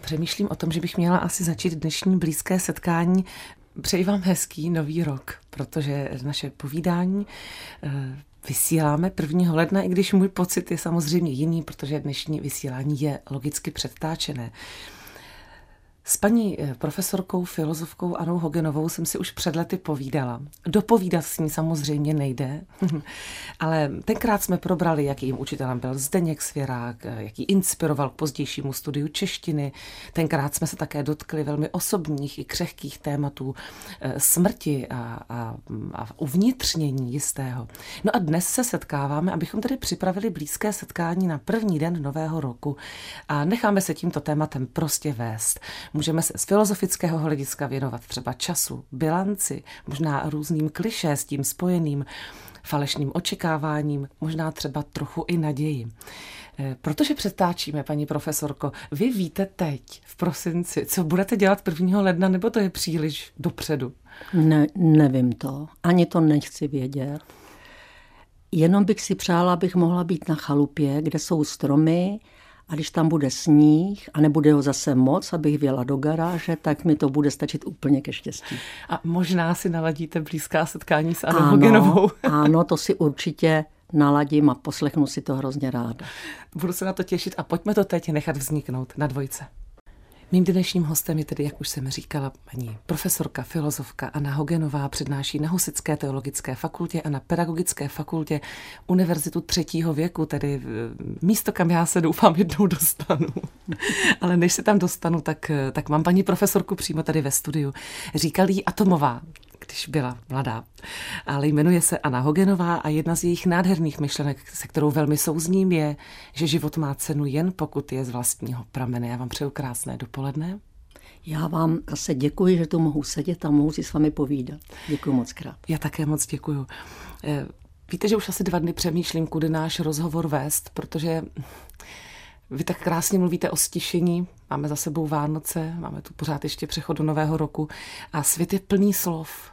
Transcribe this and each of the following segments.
Přemýšlím o tom, že bych měla asi začít dnešní blízké setkání. Přeji vám hezký nový rok, protože naše povídání eh, vysíláme 1. ledna, i když můj pocit je samozřejmě jiný, protože dnešní vysílání je logicky předtáčené. S paní eh, profesorkou, filozofkou Anou Hogenovou jsem si už před lety povídala. Dopovídat s ní samozřejmě nejde, ale tenkrát jsme probrali, jaký jim učitelem byl Zdeněk Svěrák, eh, jaký inspiroval k pozdějšímu studiu češtiny. Tenkrát jsme se také dotkli velmi osobních i křehkých tématů eh, smrti a, a, a uvnitřnění jistého. No a dnes se setkáváme, abychom tedy připravili blízké setkání na první den nového roku a necháme se tímto tématem prostě vést. Můžeme se z filozofického hlediska věnovat třeba času, bilanci, možná různým klišé s tím spojeným, falešným očekáváním, možná třeba trochu i naději. Eh, protože přetáčíme, paní profesorko, vy víte teď, v prosinci, co budete dělat 1. ledna, nebo to je příliš dopředu? Ne, nevím to. Ani to nechci vědět. Jenom bych si přála, abych mohla být na chalupě, kde jsou stromy, a když tam bude sníh a nebude ho zase moc, abych věla do garáže, tak mi to bude stačit úplně ke štěstí. A možná si naladíte blízká setkání s Anou Hogenovou. ano, to si určitě naladím a poslechnu si to hrozně ráda. Budu se na to těšit a pojďme to teď nechat vzniknout na dvojce. Mým dnešním hostem je tedy, jak už jsem říkala, paní profesorka, filozofka Anna Hogenová, přednáší na Husické teologické fakultě a na Pedagogické fakultě Univerzitu třetího věku, tedy místo, kam já se doufám jednou dostanu. Ale než se tam dostanu, tak, tak mám paní profesorku přímo tady ve studiu. Říkal jí Atomová, když byla mladá. Ale jmenuje se Anna Hogenová a jedna z jejich nádherných myšlenek, se kterou velmi souzním, je, že život má cenu jen pokud je z vlastního pramene. Já vám přeju krásné dopoledne. Já vám zase děkuji, že tu mohu sedět a mohu si s vámi povídat. Děkuji moc krát. Já také moc děkuji. Eh, víte, že už asi dva dny přemýšlím, kudy náš rozhovor vést, protože vy tak krásně mluvíte o stišení, máme za sebou Vánoce, máme tu pořád ještě přechod do nového roku a svět je plný slov.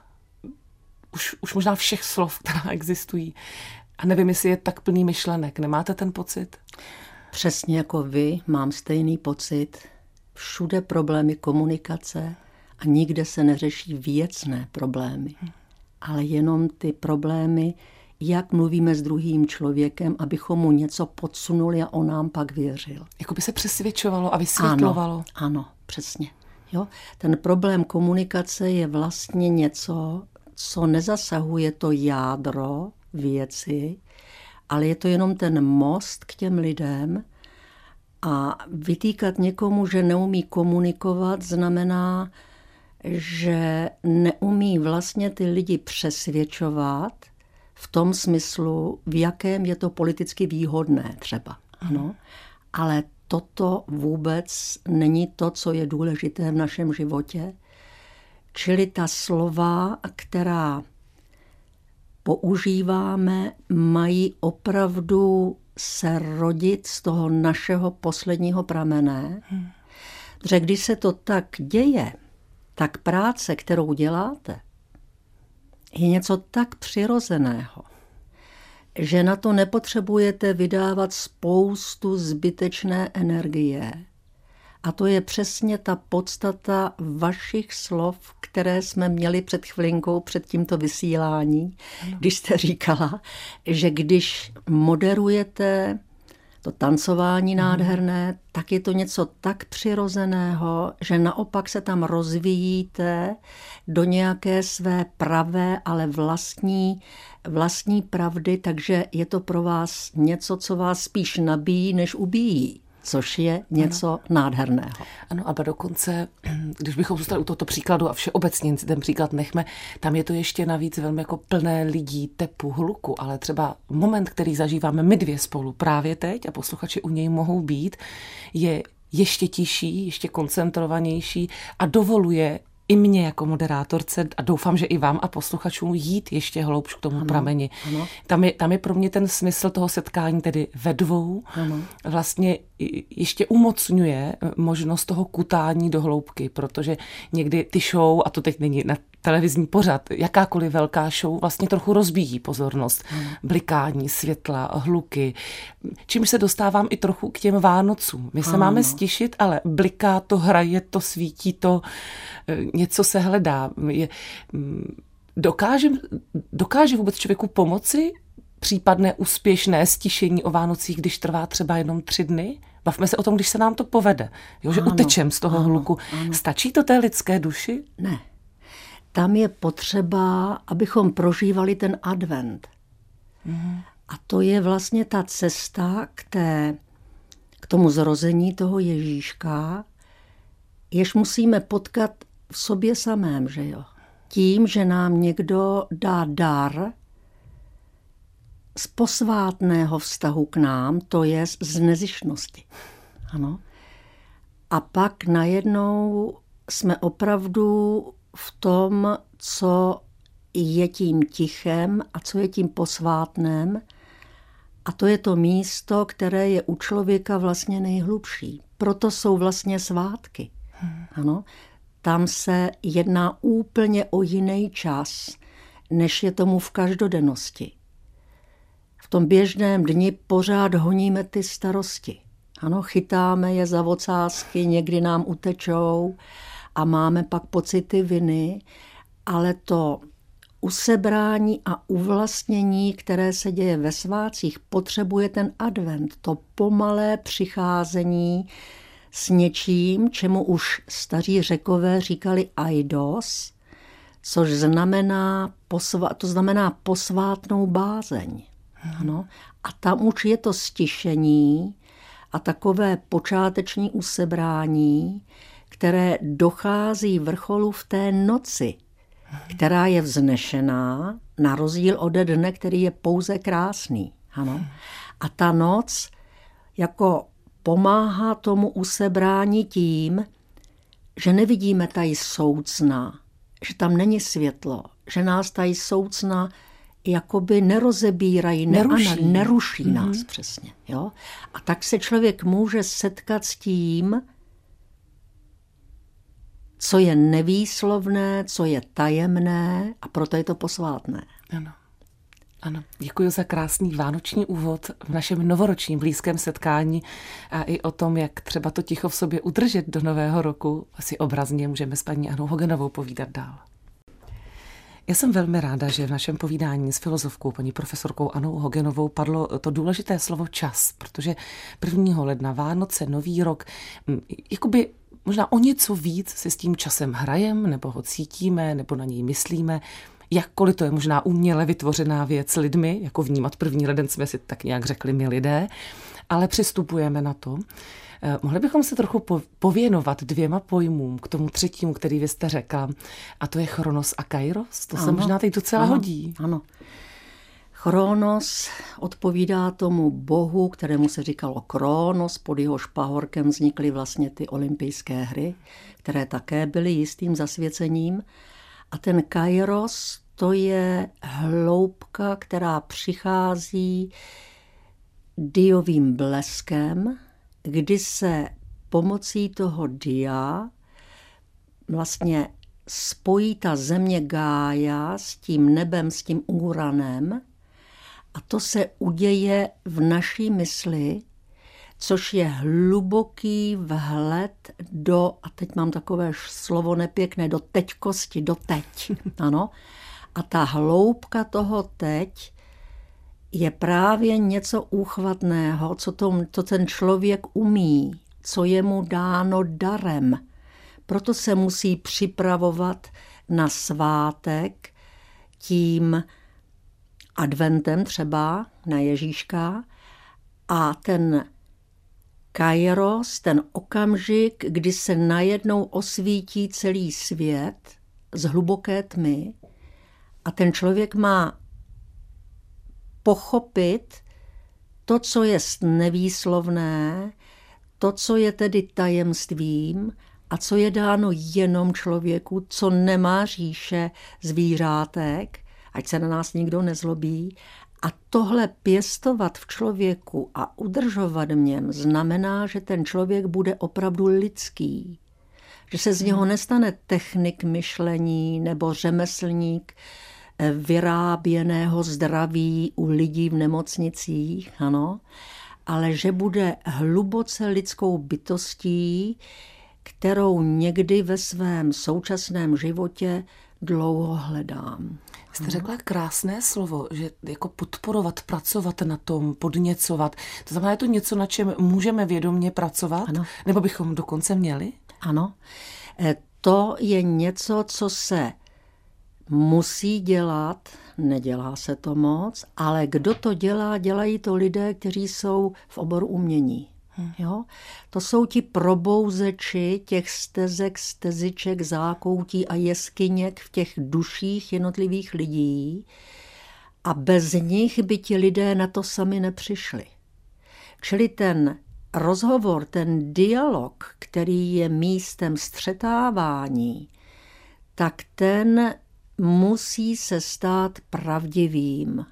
Už, už možná všech slov, která existují. A nevím, jestli je tak plný myšlenek. Nemáte ten pocit? Přesně jako vy mám stejný pocit. Všude problémy komunikace a nikde se neřeší věcné problémy, ale jenom ty problémy, jak mluvíme s druhým člověkem, abychom mu něco podsunuli a on nám pak věřil. Jako by se přesvědčovalo a vysvětlovalo. Ano, ano přesně. Jo? Ten problém komunikace je vlastně něco, co nezasahuje to jádro věci, ale je to jenom ten most k těm lidem a vytýkat někomu, že neumí komunikovat, znamená, že neumí vlastně ty lidi přesvědčovat – v tom smyslu, v jakém je to politicky výhodné třeba. Ano. Ale toto vůbec není to, co je důležité v našem životě. Čili ta slova, která používáme, mají opravdu se rodit z toho našeho posledního pramene. Že když se to tak děje, tak práce, kterou děláte, je něco tak přirozeného, že na to nepotřebujete vydávat spoustu zbytečné energie. A to je přesně ta podstata vašich slov, které jsme měli před chvilinkou, před tímto vysílání, když jste říkala, že když moderujete to tancování mhm. nádherné, tak je to něco tak přirozeného, že naopak se tam rozvíjíte do nějaké své pravé, ale vlastní, vlastní pravdy, takže je to pro vás něco, co vás spíš nabíjí, než ubíjí což je něco ano. nádherného. Ano, a dokonce, když bychom zůstali u tohoto příkladu a všeobecně ten příklad nechme, tam je to ještě navíc velmi jako plné lidí, tepu, hluku, ale třeba moment, který zažíváme my dvě spolu právě teď a posluchači u něj mohou být, je ještě tišší, ještě koncentrovanější a dovoluje i mě jako moderátorce a doufám, že i vám a posluchačům jít ještě hloubš k tomu ano, prameni. Ano. Tam, je, tam je pro mě ten smysl toho setkání tedy ve dvou. Ano. Vlastně ještě umocňuje možnost toho kutání do hloubky, protože někdy ty show, a to teď není na televizní pořad, jakákoliv velká show vlastně trochu rozbíjí pozornost. Hmm. Blikání, světla, hluky. Čímž se dostávám i trochu k těm Vánocům. My se ano. máme stišit, ale bliká to, hraje to, svítí to, e, něco se hledá. Je, dokáže, dokáže vůbec člověku pomoci případné úspěšné stišení o Vánocích, když trvá třeba jenom tři dny? Bavme se o tom, když se nám to povede, jo, že ano, utečem z toho ano, hluku. Ano. Stačí to té lidské duši? Ne. Tam je potřeba, abychom prožívali ten advent. Mhm. A to je vlastně ta cesta k, té, k tomu zrození toho Ježíška, jež musíme potkat v sobě samém, že jo? Tím, že nám někdo dá dar, z posvátného vztahu k nám, to je z nezišnosti. Ano. A pak najednou jsme opravdu v tom, co je tím tichem a co je tím posvátném. A to je to místo, které je u člověka vlastně nejhlubší. Proto jsou vlastně svátky. Ano. Tam se jedná úplně o jiný čas, než je tomu v každodennosti v tom běžném dni pořád honíme ty starosti. Ano, chytáme je za vocázky, někdy nám utečou a máme pak pocity viny, ale to usebrání a uvlastnění, které se děje ve svácích, potřebuje ten advent, to pomalé přicházení s něčím, čemu už staří řekové říkali aidos, což znamená, posva, to znamená posvátnou bázeň. Ano. A tam už je to stišení a takové počáteční usebrání, které dochází vrcholu v té noci, která je vznešená, na rozdíl ode dne, který je pouze krásný. Ano. A ta noc jako pomáhá tomu usebrání tím, že nevidíme tady soucna, že tam není světlo, že nás tady soucna jakoby nerozebírají, neruší, ne, neruší mm-hmm. nás přesně. Jo? A tak se člověk může setkat s tím, co je nevýslovné, co je tajemné a proto je to posvátné. Ano. Ano, děkuji za krásný vánoční úvod v našem novoročním blízkém setkání a i o tom, jak třeba to ticho v sobě udržet do nového roku. Asi obrazně můžeme s paní Anou Hogenovou povídat dál. Já jsem velmi ráda, že v našem povídání s filozofkou, paní profesorkou Anou Hogenovou, padlo to důležité slovo čas, protože 1. ledna Vánoce, Nový rok, jakoby možná o něco víc si s tím časem hrajem, nebo ho cítíme, nebo na něj myslíme, jakkoliv to je možná uměle vytvořená věc lidmi, jako vnímat první leden jsme si tak nějak řekli my lidé, ale přistupujeme na to. Eh, mohli bychom se trochu pověnovat dvěma pojmům, k tomu třetímu, který vy jste řekla, a to je Chronos a Kairos. To ano, se možná teď docela ano, hodí. Ano. Chronos odpovídá tomu bohu, kterému se říkalo Kronos, pod jeho špahorkem vznikly vlastně ty olympijské hry, které také byly jistým zasvěcením. A ten Kairos, to je hloubka, která přichází diovým bleskem, kdy se pomocí toho dia vlastně spojí ta země Gája s tím nebem, s tím Uranem a to se uděje v naší mysli, což je hluboký vhled do, a teď mám takové slovo nepěkné, do teďkosti, do teď. Ano. A ta hloubka toho teď je právě něco úchvatného, co, to, to ten člověk umí, co je mu dáno darem. Proto se musí připravovat na svátek tím adventem třeba na Ježíška a ten kairos, ten okamžik, kdy se najednou osvítí celý svět z hluboké tmy a ten člověk má pochopit to, co je nevýslovné, to, co je tedy tajemstvím a co je dáno jenom člověku, co nemá říše zvířátek, ať se na nás nikdo nezlobí, A tohle pěstovat v člověku a udržovat v něm znamená, že ten člověk bude opravdu lidský. Že se z něho nestane technik myšlení nebo řemeslník vyráběného zdraví u lidí v nemocnicích, ano, ale že bude hluboce lidskou bytostí, kterou někdy ve svém současném životě dlouho hledám. Jste řekla krásné slovo, že jako podporovat, pracovat na tom, podněcovat. To znamená, je to něco, na čem můžeme vědomě pracovat? Ano. Nebo bychom dokonce měli? Ano. E, to je něco, co se musí dělat, nedělá se to moc, ale kdo to dělá, dělají to lidé, kteří jsou v oboru umění. Hmm. Jo? To jsou ti probouzeči těch stezek, steziček, zákoutí a jeskyněk v těch duších jednotlivých lidí a bez nich by ti lidé na to sami nepřišli. Čili ten rozhovor, ten dialog, který je místem střetávání, tak ten musí se stát pravdivým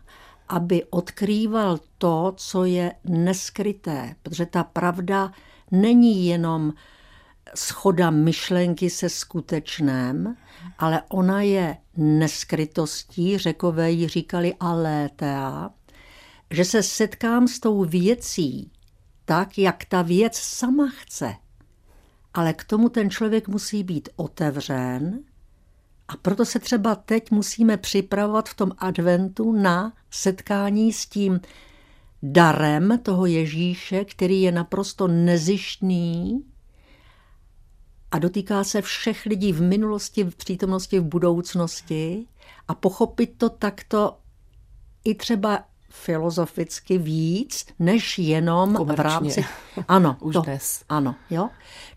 aby odkrýval to, co je neskryté, protože ta pravda není jenom schoda myšlenky se skutečném, ale ona je neskrytostí, řekové ji říkali alétea, že se setkám s tou věcí tak, jak ta věc sama chce. Ale k tomu ten člověk musí být otevřen, a proto se třeba teď musíme připravovat v tom adventu na setkání s tím darem toho Ježíše, který je naprosto nezištný a dotýká se všech lidí v minulosti, v přítomnosti, v budoucnosti a pochopit to takto i třeba filozoficky víc, než jenom Komerčně. v rámci... Ano, Už to, dnes. Ano, jo.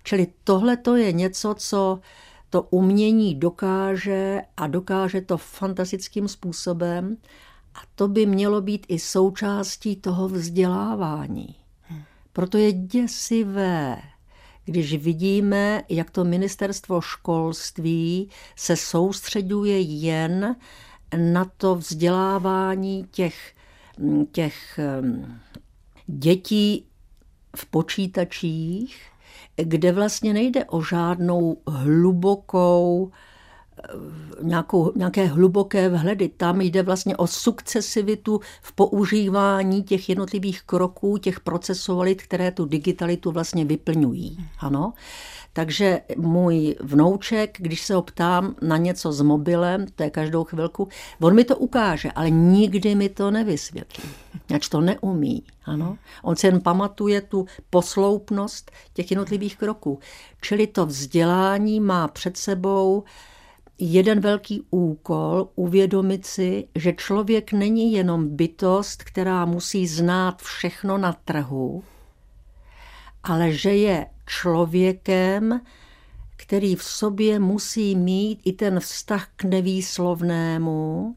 Čili tohle to je něco, co to umění dokáže a dokáže to fantastickým způsobem a to by mělo být i součástí toho vzdělávání. Proto je děsivé, když vidíme, jak to ministerstvo školství se soustředuje jen na to vzdělávání těch, těch dětí v počítačích, kde vlastně nejde o žádnou hlubokou, nějakou, nějaké hluboké vhledy. Tam jde vlastně o sukcesivitu v používání těch jednotlivých kroků, těch procesovalit, které tu digitalitu vlastně vyplňují. Ano. Takže můj vnouček, když se ho ptám na něco s mobilem, to je každou chvilku, on mi to ukáže, ale nikdy mi to nevysvětlí. Ač to neumí. Ano? On si jen pamatuje tu posloupnost těch jednotlivých kroků. Čili to vzdělání má před sebou jeden velký úkol uvědomit si, že člověk není jenom bytost, která musí znát všechno na trhu, ale že je člověkem, který v sobě musí mít i ten vztah k nevýslovnému,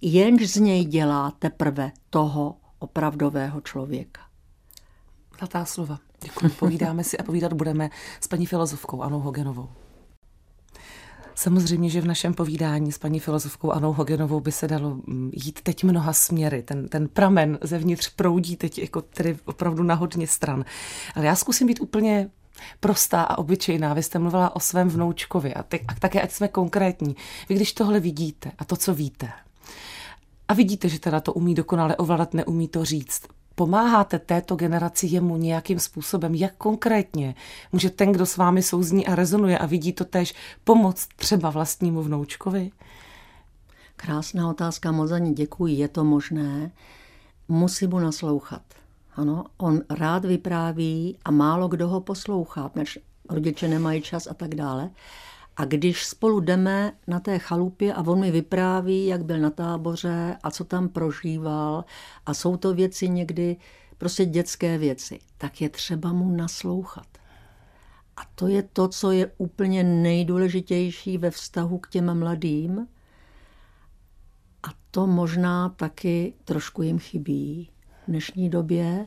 jenž z něj dělá teprve toho opravdového člověka. Zlatá slova. Děkuji. Povídáme si a povídat budeme s paní filozofkou Anou Hogenovou. Samozřejmě, že v našem povídání s paní filozofkou Anou Hogenovou by se dalo mm, jít teď mnoha směry. Ten, ten pramen zevnitř proudí teď jako tedy opravdu na hodně stran. Ale já zkusím být úplně prostá a obyčejná. Vy jste mluvila o svém vnoučkovi a, ty, a také, ať jsme konkrétní. Vy když tohle vidíte a to, co víte, a vidíte, že teda to umí dokonale ovládat, neumí to říct, pomáháte této generaci jemu nějakým způsobem, jak konkrétně může ten, kdo s vámi souzní a rezonuje a vidí to tež, pomoct třeba vlastnímu vnoučkovi? Krásná otázka, moc za ní děkuji, je to možné. Musí mu naslouchat. Ano, on rád vypráví a málo kdo ho poslouchá, než rodiče nemají čas a tak dále. A když spolu jdeme na té chalupě a on mi vypráví, jak byl na táboře a co tam prožíval a jsou to věci někdy prostě dětské věci, tak je třeba mu naslouchat. A to je to, co je úplně nejdůležitější ve vztahu k těm mladým. A to možná taky trošku jim chybí v dnešní době,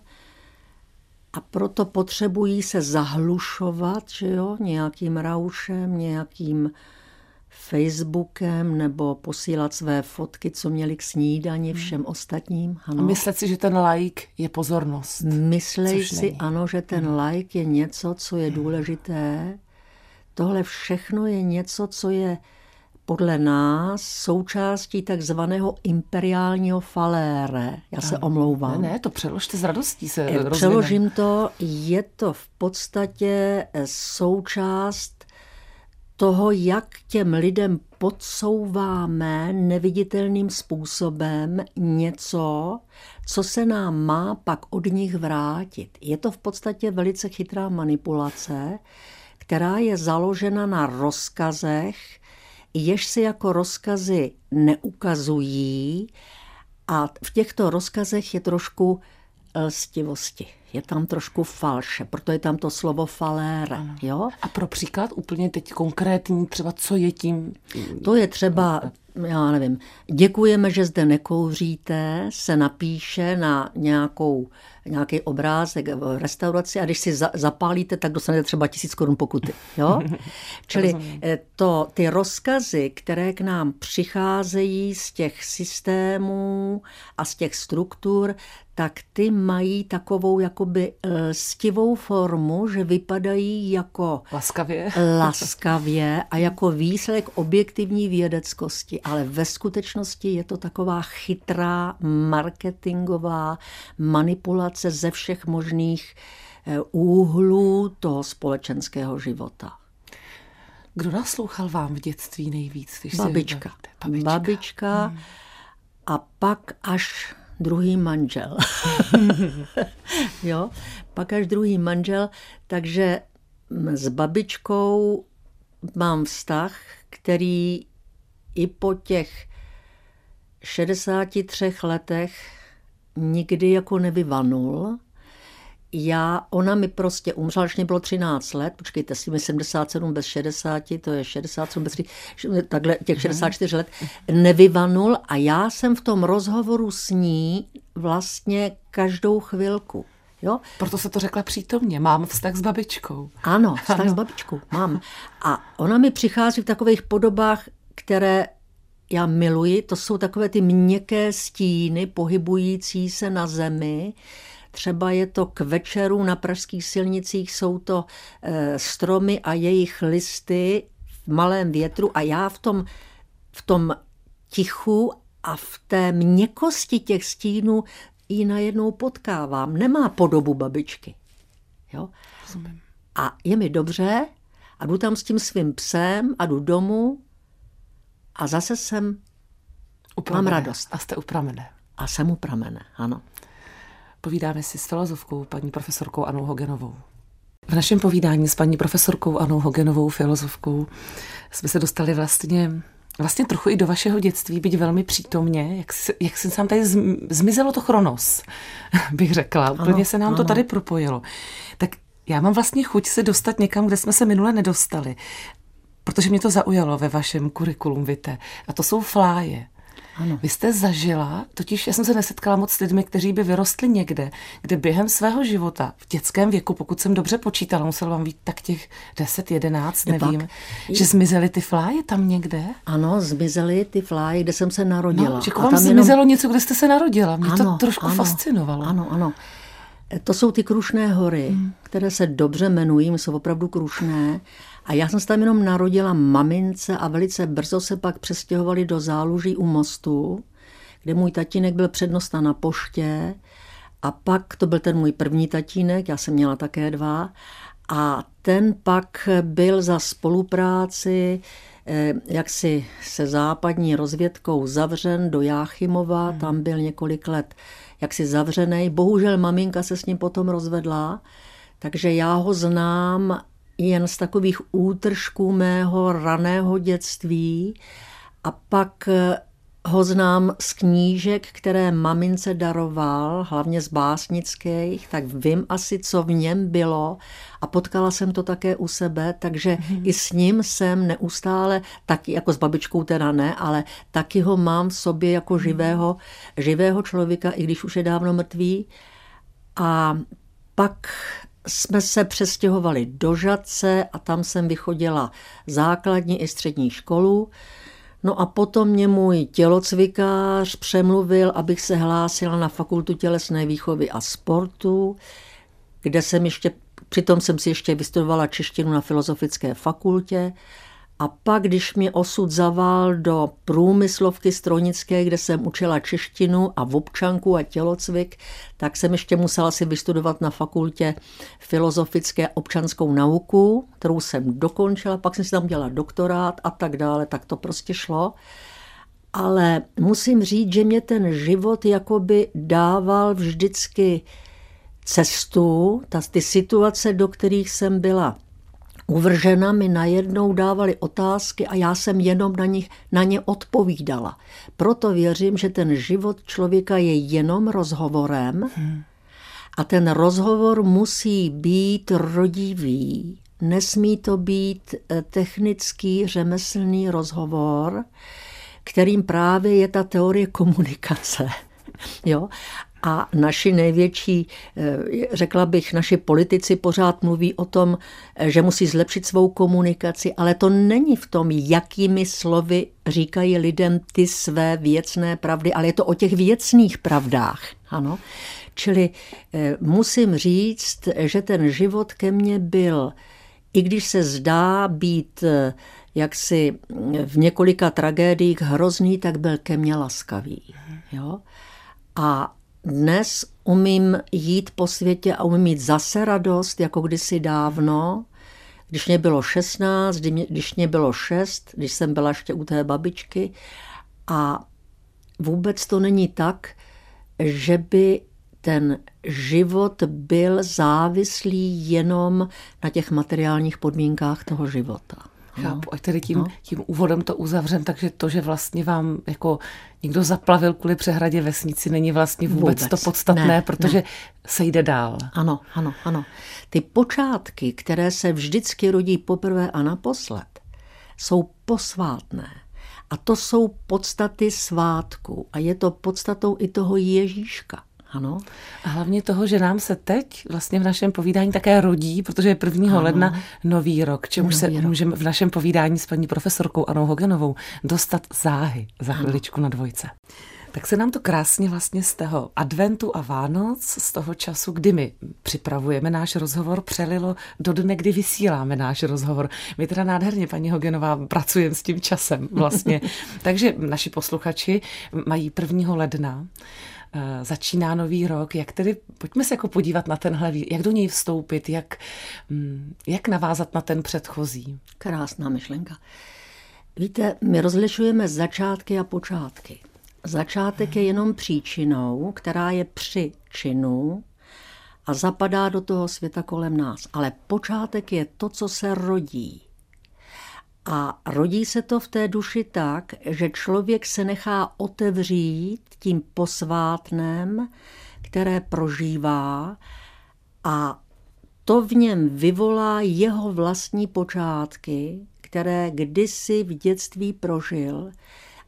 a proto potřebují se zahlušovat, že jo, nějakým raušem, nějakým Facebookem nebo posílat své fotky, co měli k snídani všem hmm. ostatním. Ano. A myslet si, že ten like je pozornost. Myslej si, není. ano, že ten hmm. like je něco, co je důležité. Tohle všechno je něco, co je podle nás součástí takzvaného imperiálního falére. Já se omlouvám. Ne, ne, to přeložte s radostí se eh, Přeložím to, je to v podstatě eh, součást toho, jak těm lidem podsouváme neviditelným způsobem něco, co se nám má pak od nich vrátit. Je to v podstatě velice chytrá manipulace, která je založena na rozkazech, jež se jako rozkazy neukazují a v těchto rozkazech je trošku lstivosti. Je tam trošku falše, proto je tam to slovo falére. Jo? A pro příklad úplně teď konkrétní, třeba co je tím? To je třeba, já nevím, děkujeme, že zde nekouříte, se napíše na nějakou nějaký obrázek v restauraci a když si za, zapálíte, tak dostanete třeba tisíc korun pokuty. Jo? Čili eh, to, ty rozkazy, které k nám přicházejí z těch systémů a z těch struktur, tak ty mají takovou jakoby stivou formu, že vypadají jako laskavě. laskavě a jako výsledek objektivní vědeckosti, ale ve skutečnosti je to taková chytrá marketingová manipulace ze všech možných eh, úhlů toho společenského života. Kdo naslouchal vám v dětství nejvíc? Když babička. Babička. babička hmm. A pak až druhý manžel. jo, pak až druhý manžel, takže s babičkou mám vztah, který i po těch 63 letech nikdy jako nevyvanul já, ona mi prostě umřela, když mě bylo 13 let, počkejte si mi 77 bez 60, to je 67 bez 3, takhle těch 64 mhm. let, nevyvanul a já jsem v tom rozhovoru s ní vlastně každou chvilku. Jo? Proto se to řekla přítomně. Mám vztah s babičkou. Ano, vztah ano. s babičkou. Mám. A ona mi přichází v takových podobách, které já miluji. To jsou takové ty měkké stíny pohybující se na zemi, Třeba je to k večeru na pražských silnicích, jsou to e, stromy a jejich listy v malém větru a já v tom, v tom tichu a v té měkosti těch stínů ji najednou potkávám. Nemá podobu babičky. Jo? A je mi dobře a jdu tam s tím svým psem a jdu domů a zase jsem, upramené. mám radost. A jste upramené. A jsem upramené, ano. Povídáme si s filozofkou, paní profesorkou Anou Hogenovou. V našem povídání s paní profesorkou Anou Hogenovou, filozofkou, jsme se dostali vlastně vlastně trochu i do vašeho dětství, byť velmi přítomně, jak, se, jak se sám tady zmizelo to chronos, bych řekla. Úplně ano, se nám ano. to tady propojilo. Tak já mám vlastně chuť se dostat někam, kde jsme se minule nedostali, protože mě to zaujalo ve vašem kurikulum vitae. A to jsou fláje. Ano. Vy jste zažila, totiž já jsem se nesetkala moc s lidmi, kteří by vyrostli někde, kde během svého života, v dětském věku, pokud jsem dobře počítala, musel vám být tak těch 10, 11, nevím, pak, že zmizely ty fláje tam někde? Ano, zmizely ty fláje, kde jsem se narodila. No, že vám zmizelo jenom... něco, kde jste se narodila. Mě ano, to trošku ano, fascinovalo. Ano, ano. To jsou ty Krušné hory, hmm. které se dobře jmenují, jsou opravdu krušné. A já jsem se tam jenom narodila mamince a velice brzo se pak přestěhovali do záluží u mostu, kde můj tatínek byl přednosta na poště a pak to byl ten můj první tatínek, já jsem měla také dva, a ten pak byl za spolupráci eh, jaksi se západní rozvědkou zavřen do Jáchymova, hmm. tam byl několik let jaksi zavřený. Bohužel maminka se s ním potom rozvedla, takže já ho znám jen z takových útržků mého raného dětství a pak eh, ho znám z knížek, které mamince daroval, hlavně z básnických, tak vím asi, co v něm bylo a potkala jsem to také u sebe, takže mm. i s ním jsem neustále, taky jako s babičkou teda ne, ale taky ho mám v sobě jako mhm. živého, živého člověka, i když už je dávno mrtvý. A pak jsme se přestěhovali do Žadce a tam jsem vychodila základní i střední školu. No a potom mě můj tělocvikář přemluvil, abych se hlásila na fakultu tělesné výchovy a sportu, kde jsem ještě, přitom jsem si ještě vystudovala češtinu na filozofické fakultě a pak, když mě osud zaval do průmyslovky strojnické, kde jsem učila češtinu a v občanku a tělocvik, tak jsem ještě musela si vystudovat na fakultě filozofické občanskou nauku, kterou jsem dokončila, pak jsem si tam dělala doktorát a tak dále, tak to prostě šlo. Ale musím říct, že mě ten život jakoby dával vždycky cestu, ta, ty situace, do kterých jsem byla uvržena, mi najednou dávali otázky a já jsem jenom na, nich, na ně odpovídala. Proto věřím, že ten život člověka je jenom rozhovorem a ten rozhovor musí být rodivý. Nesmí to být eh, technický, řemeslný rozhovor, kterým právě je ta teorie komunikace. Jo? A naši největší, eh, řekla bych, naši politici pořád mluví o tom, eh, že musí zlepšit svou komunikaci, ale to není v tom, jakými slovy říkají lidem ty své věcné pravdy, ale je to o těch věcných pravdách. Ano. Čili eh, musím říct, že ten život ke mně byl, i když se zdá být jaksi v několika tragédiích hrozný, tak byl ke mně laskavý. Jo? A dnes umím jít po světě a umím mít zase radost, jako kdysi dávno, když mě bylo 16, když mě bylo 6, když jsem byla ještě u té babičky. A vůbec to není tak, že by ten život byl závislý jenom na těch materiálních podmínkách toho života. Chápu. A tedy tím, no. tím úvodem to uzavřem, takže to, že vlastně vám jako někdo zaplavil kvůli přehradě vesnici, není vlastně vůbec, vůbec. to podstatné, ne, protože ne. se jde dál. Ano, ano, ano. Ty počátky, které se vždycky rodí poprvé a naposled, jsou posvátné. A to jsou podstaty svátku. A je to podstatou i toho Ježíška. Ano. A hlavně toho, že nám se teď vlastně v našem povídání také rodí, protože je 1. Ano. ledna nový rok, čemuž se rok. můžeme v našem povídání s paní profesorkou Anou Hogenovou dostat záhy za chviličku na dvojce. Tak se nám to krásně vlastně z toho adventu a Vánoc, z toho času, kdy my připravujeme náš rozhovor, přelilo do dne, kdy vysíláme náš rozhovor. My teda nádherně, paní Hogenová, pracujeme s tím časem vlastně. Takže naši posluchači mají 1. ledna začíná nový rok, jak tedy, pojďme se jako podívat na tenhle, jak do něj vstoupit, jak, mm, jak navázat na ten předchozí. Krásná myšlenka. Víte, my rozlišujeme začátky a počátky. Začátek je jenom příčinou, která je při činu a zapadá do toho světa kolem nás. Ale počátek je to, co se rodí. A rodí se to v té duši tak, že člověk se nechá otevřít tím posvátnem, které prožívá a to v něm vyvolá jeho vlastní počátky, které kdysi v dětství prožil.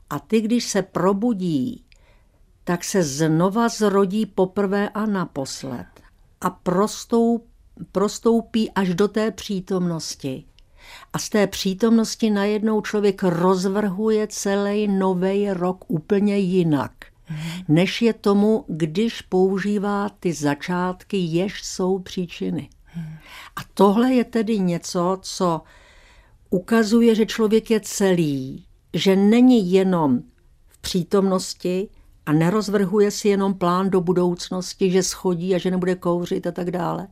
A ty, když se probudí, tak se znova zrodí poprvé a naposled. A prostoup, prostoupí až do té přítomnosti a z té přítomnosti najednou člověk rozvrhuje celý nový rok úplně jinak, než je tomu, když používá ty začátky, jež jsou příčiny. A tohle je tedy něco, co ukazuje, že člověk je celý, že není jenom v přítomnosti, a nerozvrhuje si jenom plán do budoucnosti, že schodí a že nebude kouřit a tak dále,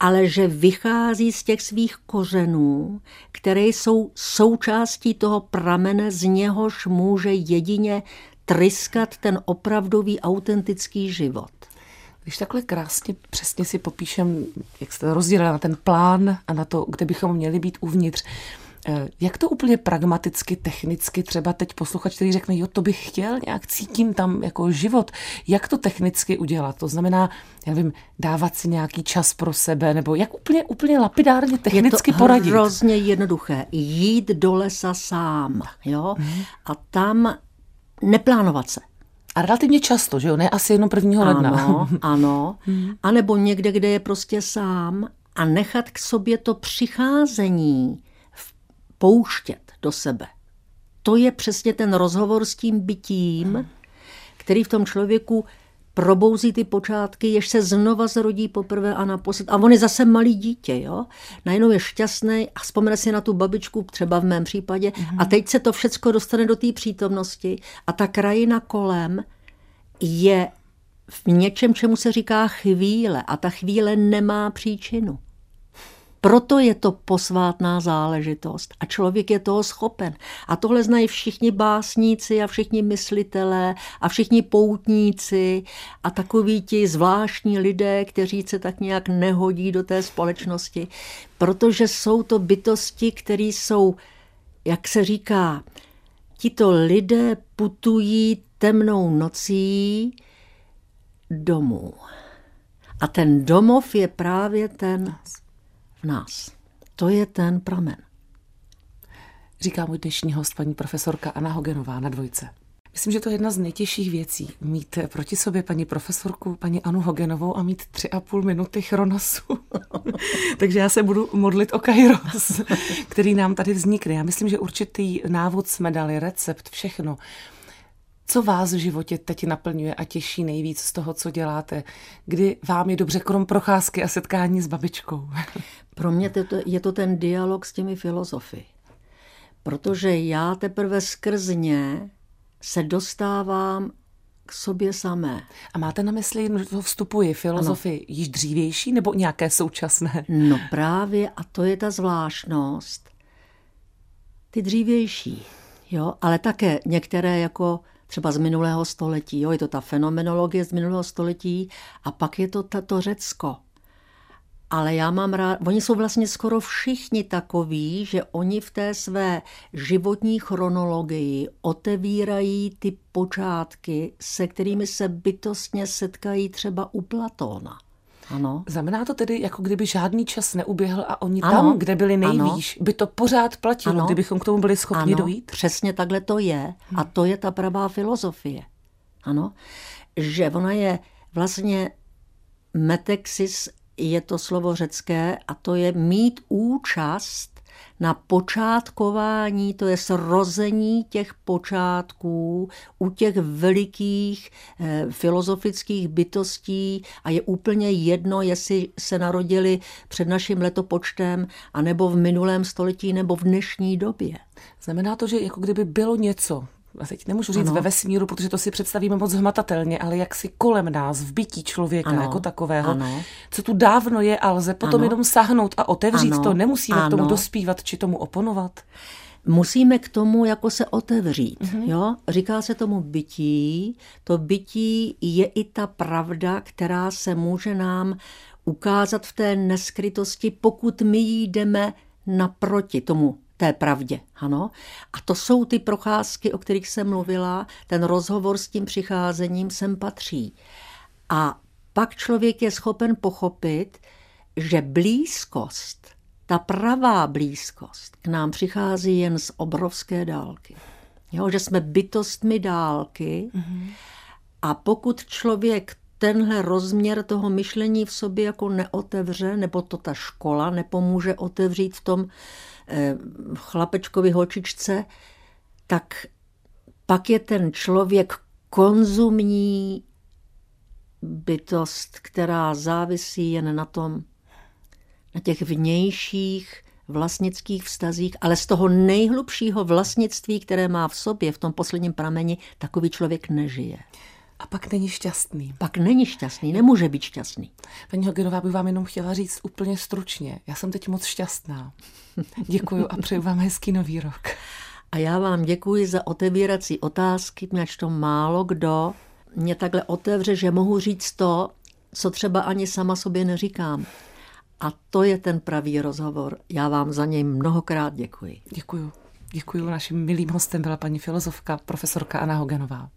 ale že vychází z těch svých kořenů, které jsou součástí toho pramene, z něhož může jedině tryskat ten opravdový autentický život. Když takhle krásně přesně si popíšem, jak jste rozdělila na ten plán a na to, kde bychom měli být uvnitř, jak to úplně pragmaticky, technicky třeba teď posluchač, který řekne, jo, to bych chtěl, nějak cítím tam jako život, jak to technicky udělat? To znamená, já nevím, dávat si nějaký čas pro sebe, nebo jak úplně, úplně lapidárně technicky je to poradit? hrozně jednoduché. Jít do lesa sám, jo, hmm. a tam neplánovat se. A relativně často, že jo? Ne asi jenom prvního ledna. Ano, ano. Hmm. A nebo někde, kde je prostě sám a nechat k sobě to přicházení pouštět do sebe. To je přesně ten rozhovor s tím bytím, který v tom člověku probouzí ty počátky, jež se znova zrodí poprvé a naposled. A on je zase malý dítě, jo? Najednou je šťastný a vzpomene si na tu babičku, třeba v mém případě, mm-hmm. a teď se to všecko dostane do té přítomnosti a ta krajina kolem je v něčem, čemu se říká chvíle a ta chvíle nemá příčinu. Proto je to posvátná záležitost a člověk je toho schopen. A tohle znají všichni básníci a všichni myslitelé a všichni poutníci a takoví ti zvláštní lidé, kteří se tak nějak nehodí do té společnosti, protože jsou to bytosti, které jsou, jak se říká, tito lidé putují temnou nocí domů. A ten domov je právě ten nás. To je ten pramen. Říká můj dnešní host, paní profesorka Anna Hogenová na dvojce. Myslím, že to je jedna z nejtěžších věcí, mít proti sobě paní profesorku, paní Anu Hogenovou a mít tři a půl minuty chronosu. Takže já se budu modlit o kairos, který nám tady vznikne. Já myslím, že určitý návod jsme dali, recept, všechno. Co vás v životě teď naplňuje a těší nejvíc z toho, co děláte? Kdy vám je dobře krom procházky a setkání s babičkou? Pro mě to, je to ten dialog s těmi filozofy. Protože já teprve skrz ně se dostávám k sobě samé. A máte na mysli, že to vstupuje filozofy ano. již dřívější nebo nějaké současné? No právě a to je ta zvláštnost. Ty dřívější, jo, ale také některé jako třeba z minulého století. Jo, je to ta fenomenologie z minulého století a pak je to tato Řecko. Ale já mám rád, oni jsou vlastně skoro všichni takoví, že oni v té své životní chronologii otevírají ty počátky, se kterými se bytostně setkají třeba u Platóna. Ano. Znamená to tedy, jako kdyby žádný čas neuběhl a oni ano. tam, kde byli nejvýš, ano. by to pořád platilo, ano. kdybychom k tomu byli schopni ano. dojít? Přesně takhle to je. A to je ta pravá filozofie. Ano. Že ona je vlastně metexis je to slovo řecké a to je mít účast na počátkování, to je srození těch počátků u těch velikých eh, filozofických bytostí a je úplně jedno, jestli se narodili před naším letopočtem, anebo v minulém století, nebo v dnešní době. Znamená to, že jako kdyby bylo něco, teď nemůžu říct ano. ve vesmíru, protože to si představíme moc hmatatelně, ale jak si kolem nás, v bytí člověka ano. jako takového, ano. co tu dávno je a lze potom ano. jenom sáhnout a otevřít ano. to, nemusíme ano. k tomu dospívat či tomu oponovat. Musíme k tomu jako se otevřít. Mm-hmm. Jo? Říká se tomu bytí. To bytí je i ta pravda, která se může nám ukázat v té neskrytosti, pokud my jdeme naproti tomu té pravdě. Ano. A to jsou ty procházky, o kterých jsem mluvila, ten rozhovor s tím přicházením sem patří. A pak člověk je schopen pochopit, že blízkost, ta pravá blízkost k nám přichází jen z obrovské dálky. Jo, že jsme bytostmi dálky mm-hmm. a pokud člověk tenhle rozměr toho myšlení v sobě jako neotevře, nebo to ta škola nepomůže otevřít v tom Eh, chlapečkovi, holčičce, tak pak je ten člověk konzumní bytost, která závisí jen na tom, na těch vnějších vlastnických vztazích, ale z toho nejhlubšího vlastnictví, které má v sobě, v tom posledním prameni, takový člověk nežije. A pak není šťastný. Pak není šťastný, nemůže být šťastný. Paní Hogenová bych vám jenom chtěla říct úplně stručně. Já jsem teď moc šťastná. Děkuji a přeju vám hezký nový rok. A já vám děkuji za otevírací otázky, měč to málo kdo mě takhle otevře, že mohu říct to, co třeba ani sama sobě neříkám. A to je ten pravý rozhovor. Já vám za něj mnohokrát děkuji. Děkuji. Děkuji. Naším milým hostem byla paní filozofka, profesorka Anna Hogenová.